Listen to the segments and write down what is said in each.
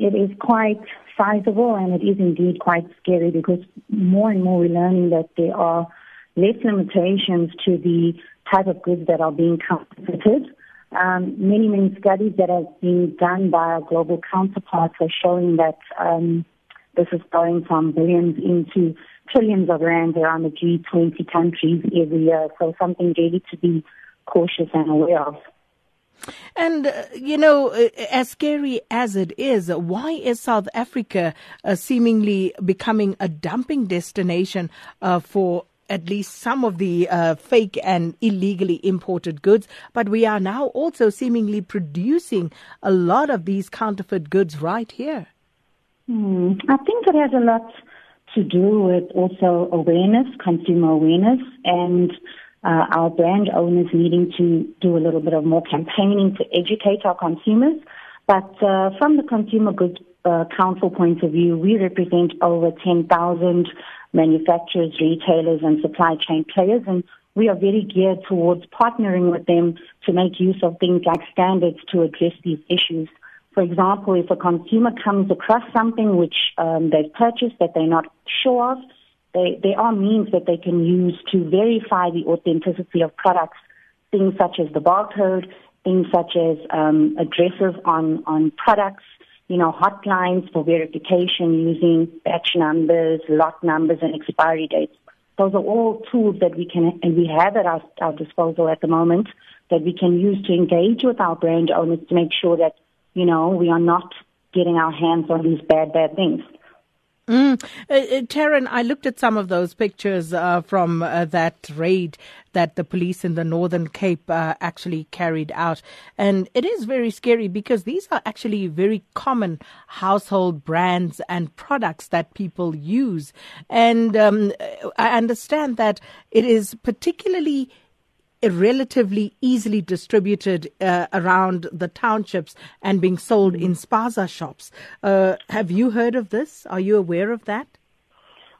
It is quite sizable and it is indeed quite scary because more and more we're learning that there are less limitations to the type of goods that are being counterfeited. Um, many, many studies that have been done by our global counterparts are showing that um, this is going from billions into trillions of rands around the G20 countries every year. So something really to be cautious and aware of. And, uh, you know, uh, as scary as it is, why is South Africa uh, seemingly becoming a dumping destination uh, for at least some of the uh, fake and illegally imported goods, but we are now also seemingly producing a lot of these counterfeit goods right here. Hmm. I think it has a lot to do with also awareness, consumer awareness, and uh, our brand owners needing to do a little bit of more campaigning to educate our consumers. But uh, from the Consumer Goods uh, Council point of view, we represent over 10,000 manufacturers, retailers, and supply chain players, and we are very geared towards partnering with them to make use of things like standards to address these issues. For example, if a consumer comes across something which um, they've purchased that they're not sure of, they, are means that they can use to verify the authenticity of products, things such as the barcode, things such as um, addresses on, on products, you know, hotlines for verification using batch numbers, lot numbers, and expiry dates. Those are all tools that we can and we have at our, our disposal at the moment that we can use to engage with our brand owners to make sure that, you know, we are not getting our hands on these bad, bad things. Mm. Uh, uh, Tarryn, I looked at some of those pictures uh, from uh, that raid that the police in the Northern Cape uh, actually carried out. And it is very scary because these are actually very common household brands and products that people use. And um, I understand that it is particularly relatively easily distributed uh, around the townships and being sold in spaza shops. Uh, have you heard of this? Are you aware of that?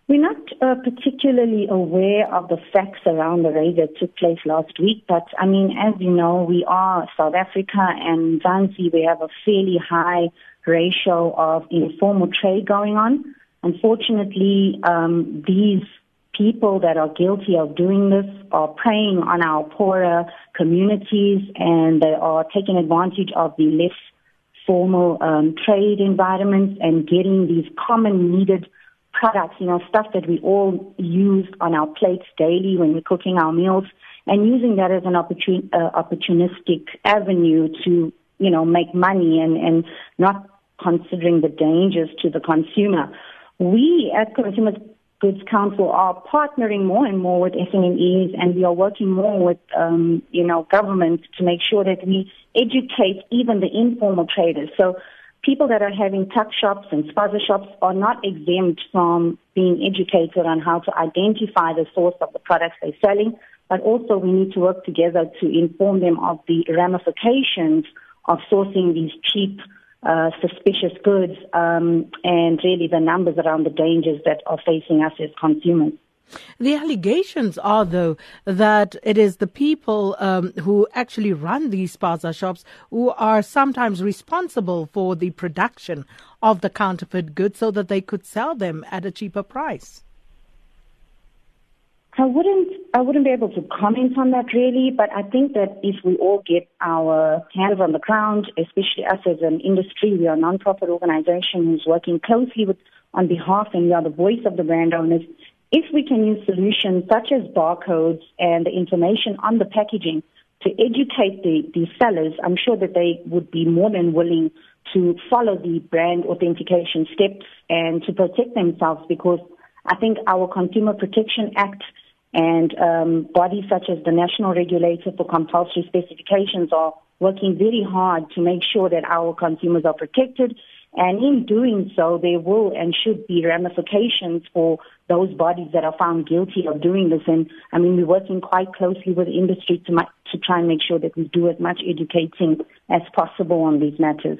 We're not uh, particularly aware of the facts around the raid that took place last week, but I mean, as you know, we are South Africa and Mzansi. We have a fairly high ratio of informal trade going on. Unfortunately, um, these people that are guilty of doing this are preying on our poorer communities and they are taking advantage of the less formal um, trade environments and getting these common needed products, you know, stuff that we all use on our plates daily when we're cooking our meals and using that as an opportun- uh, opportunistic avenue to, you know, make money and, and not considering the dangers to the consumer. We at Consumers Goods Council are partnering more and more with SMEs, and we are working more with, um, you know, government to make sure that we educate even the informal traders. So people that are having tuck shops and spaza shops are not exempt from being educated on how to identify the source of the products they're selling, but also we need to work together to inform them of the ramifications of sourcing these cheap uh, suspicious goods um, and really the numbers around the dangers that are facing us as consumers. The allegations are, though, that it is the people um, who actually run these spaza shops who are sometimes responsible for the production of the counterfeit goods so that they could sell them at a cheaper price. I wouldn't I wouldn't be able to comment on that really, but I think that if we all get our hands on the ground, especially us as an industry, we are a non-profit organization who's working closely with on behalf and we are the voice of the brand owners. If we can use solutions such as barcodes and the information on the packaging to educate the, the sellers, I'm sure that they would be more than willing to follow the brand authentication steps and to protect themselves because I think our Consumer Protection Act and um, bodies such as the National Regulator for Compulsory Specifications are working very hard to make sure that our consumers are protected. And in doing so, there will and should be ramifications for those bodies that are found guilty of doing this. And I mean, we're working quite closely with industry to, to try and make sure that we do as much educating as possible on these matters.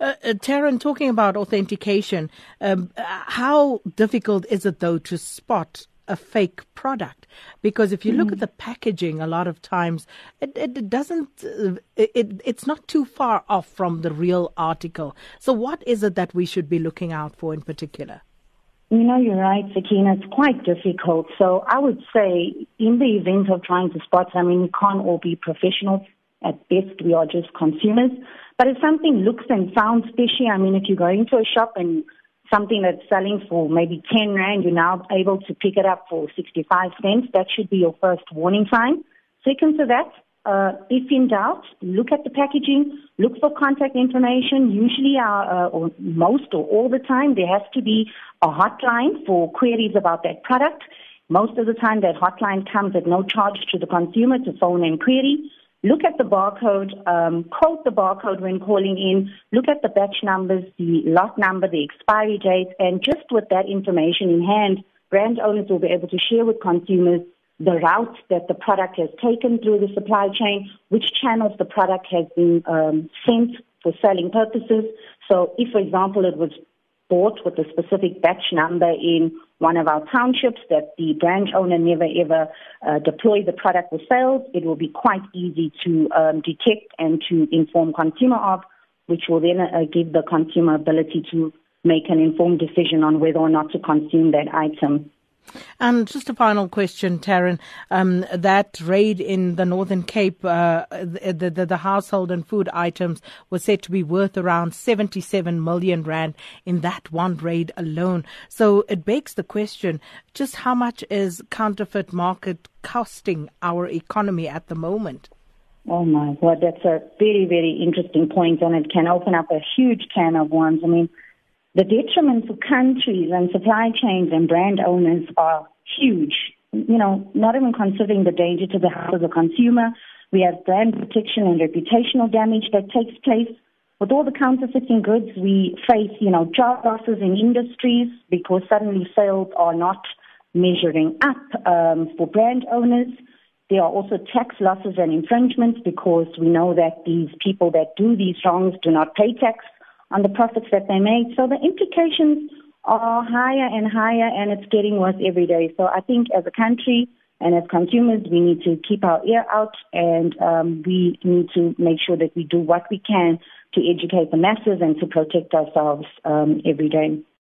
Uh, uh, Tarryn, talking about authentication, um, how difficult is it though to spot a fake product because if you look mm. at the packaging a lot of times it, it doesn't uh, it, it's not too far off from the real article so what is it that we should be looking out for in particular you know, you're right, Sakina. It's quite difficult. So I would say, in the event of trying to spot, I mean, we can't all be professionals. At best, we are just consumers. But if something looks and sounds fishy, I mean, if you go into a shop and something that's selling for maybe 10 Rand, you're now able to pick it up for 65 cents, that should be your first warning sign. Second to that, uh, if in doubt, look at the packaging, look for contact information. Usually, uh, or most or all the time, there has to be a hotline for queries about that product. Most of the time, that hotline comes at no charge to the consumer to phone and query. Look at the barcode, um, quote the barcode when calling in, look at the batch numbers, the lot number, the expiry date, and just with that information in hand, brand owners will be able to share with consumers the route that the product has taken through the supply chain, which channels the product has been um, sent for selling purposes. So if, for example, it was bought with a specific batch number in one of our townships that the branch owner never ever uh, deployed the product for sales, it will be quite easy to um, detect and to inform consumer of, which will then uh, give the consumer ability to make an informed decision on whether or not to consume that item. And just a final question, Tarryn. Um, that raid in the Northern Cape, uh, the, the, the, household and food items was said to be worth around 77 million rand in that one raid alone. So it begs the question, just how much is counterfeit market costing our economy at the moment? Oh my God, that's a very, very interesting point and it can open up a huge can of worms. I mean, the detriment to countries and supply chains and brand owners are huge. You know, not even considering the danger to the health of the consumer. We have brand protection and reputational damage that takes place. With all the counterfeiting goods, we face, you know, job losses in industries because suddenly sales are not measuring up um, for brand owners. There are also tax losses and infringements because we know that these people that do these wrongs do not pay tax on the profits that they made. So the implications are higher and higher, and it's getting worse every day. So I think as a country and as consumers, we need to keep our ear out, and um, we need to make sure that we do what we can to educate the masses and to protect ourselves um, every day.